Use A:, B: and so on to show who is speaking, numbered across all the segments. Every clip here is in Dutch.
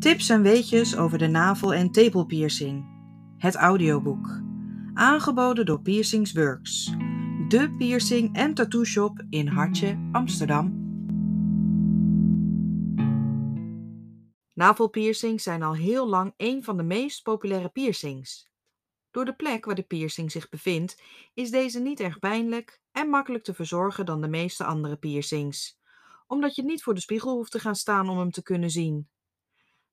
A: Tips en weetjes over de navel- en tepelpiercing. Het audioboek. Aangeboden door Piercings Works. De piercing en tattoo shop in Hartje, Amsterdam. Navelpiercings zijn al heel lang een van de meest populaire piercings. Door de plek waar de piercing zich bevindt, is deze niet erg pijnlijk en makkelijk te verzorgen dan de meeste andere piercings, omdat je niet voor de spiegel hoeft te gaan staan om hem te kunnen zien.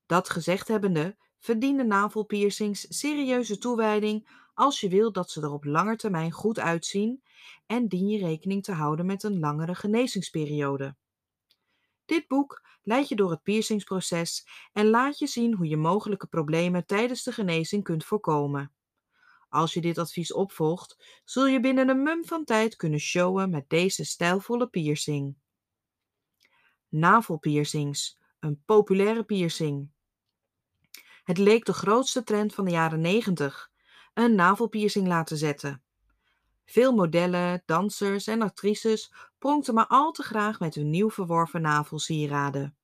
A: Dat gezegd hebbende, verdienen navelpiercings serieuze toewijding als je wil dat ze er op lange termijn goed uitzien en dien je rekening te houden met een langere genezingsperiode. Dit boek leidt je door het piercingsproces en laat je zien hoe je mogelijke problemen tijdens de genezing kunt voorkomen. Als je dit advies opvolgt, zul je binnen een mum van tijd kunnen showen met deze stijlvolle piercing. Navelpiercings, een populaire piercing. Het leek de grootste trend van de jaren 90, een navelpiercing laten zetten. Veel modellen, dansers en actrices pronkten maar al te graag met hun nieuw verworven navelsieraden.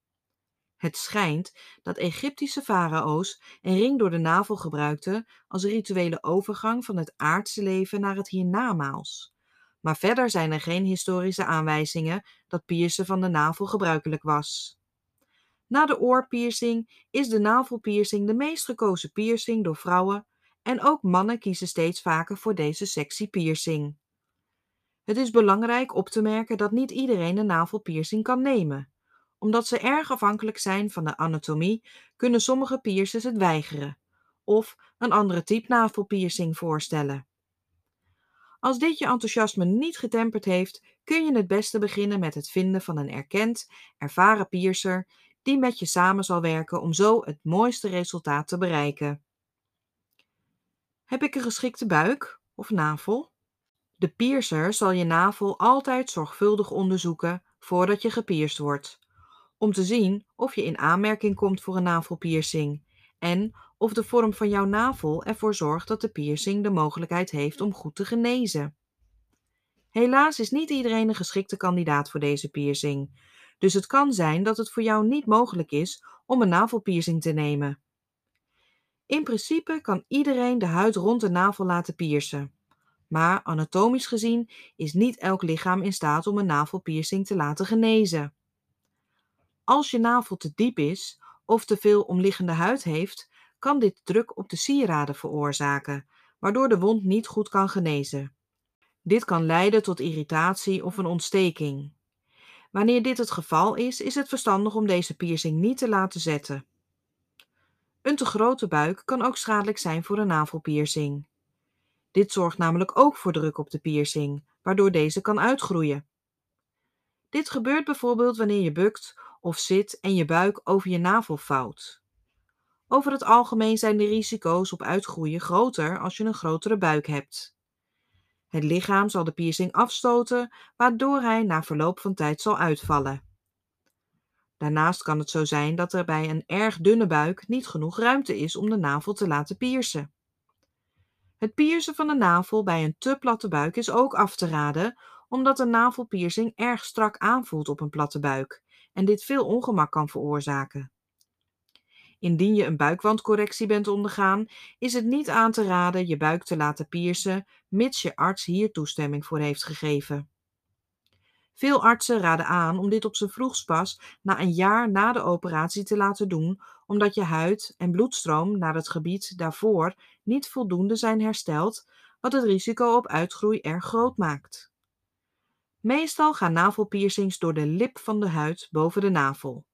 A: Het schijnt dat Egyptische farao's een ring door de navel gebruikten als rituele overgang van het aardse leven naar het hiernamaals. Maar verder zijn er geen historische aanwijzingen dat piercen van de navel gebruikelijk was. Na de oorpiercing is de navelpiercing de meest gekozen piercing door vrouwen en ook mannen kiezen steeds vaker voor deze sexy piercing. Het is belangrijk op te merken dat niet iedereen een navelpiercing kan nemen. Omdat ze erg afhankelijk zijn van de anatomie, kunnen sommige piercers het weigeren of een andere type navelpiercing voorstellen. Als dit je enthousiasme niet getemperd heeft, kun je het beste beginnen met het vinden van een erkend, ervaren piercer die met je samen zal werken om zo het mooiste resultaat te bereiken. Heb ik een geschikte buik of navel? De piercer zal je navel altijd zorgvuldig onderzoeken voordat je gepierst wordt, om te zien of je in aanmerking komt voor een navelpiercing en of de vorm van jouw navel ervoor zorgt dat de piercing de mogelijkheid heeft om goed te genezen. Helaas is niet iedereen een geschikte kandidaat voor deze piercing, dus het kan zijn dat het voor jou niet mogelijk is om een navelpiercing te nemen. In principe kan iedereen de huid rond de navel laten piercen. Maar anatomisch gezien is niet elk lichaam in staat om een navelpiercing te laten genezen. Als je navel te diep is of te veel omliggende huid heeft, kan dit druk op de sieraden veroorzaken, waardoor de wond niet goed kan genezen. Dit kan leiden tot irritatie of een ontsteking. Wanneer dit het geval is, is het verstandig om deze piercing niet te laten zetten. Een te grote buik kan ook schadelijk zijn voor een navelpiercing. Dit zorgt namelijk ook voor druk op de piercing, waardoor deze kan uitgroeien. Dit gebeurt bijvoorbeeld wanneer je bukt of zit en je buik over je navel vouwt. Over het algemeen zijn de risico's op uitgroeien groter als je een grotere buik hebt. Het lichaam zal de piercing afstoten, waardoor hij na verloop van tijd zal uitvallen. Daarnaast kan het zo zijn dat er bij een erg dunne buik niet genoeg ruimte is om de navel te laten piercen. Het piercen van de navel bij een te platte buik is ook af te raden, omdat een navelpiercing erg strak aanvoelt op een platte buik en dit veel ongemak kan veroorzaken. Indien je een buikwandcorrectie bent ondergaan, is het niet aan te raden je buik te laten piercen, mits je arts hier toestemming voor heeft gegeven. Veel artsen raden aan om dit op zijn vroegst pas na een jaar na de operatie te laten doen, omdat je huid en bloedstroom naar het gebied daarvoor niet voldoende zijn hersteld, wat het risico op uitgroei erg groot maakt. Meestal gaan navelpiercings door de lip van de huid boven de navel.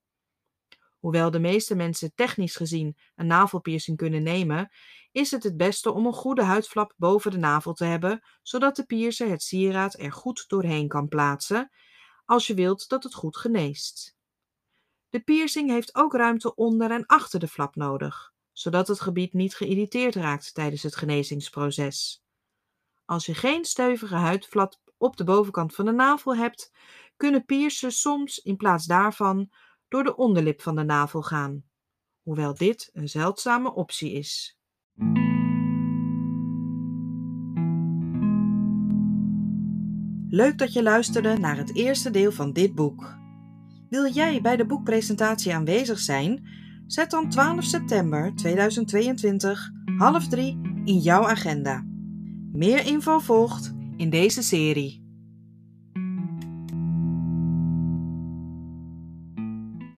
A: Hoewel de meeste mensen technisch gezien een navelpiercing kunnen nemen, is het het beste om een goede huidflap boven de navel te hebben, zodat de piercer het sieraad er goed doorheen kan plaatsen, als je wilt dat het goed geneest. De piercing heeft ook ruimte onder en achter de flap nodig, zodat het gebied niet geïrriteerd raakt tijdens het genezingsproces. Als je geen stevige huidflap op de bovenkant van de navel hebt, kunnen piercers soms in plaats daarvan door de onderlip van de navel gaan, hoewel dit een zeldzame optie is. Leuk dat je luisterde naar het eerste deel van dit boek. Wil jij bij de boekpresentatie aanwezig zijn? Zet dan 12 september 2022 half drie in jouw agenda. Meer info volgt in deze serie.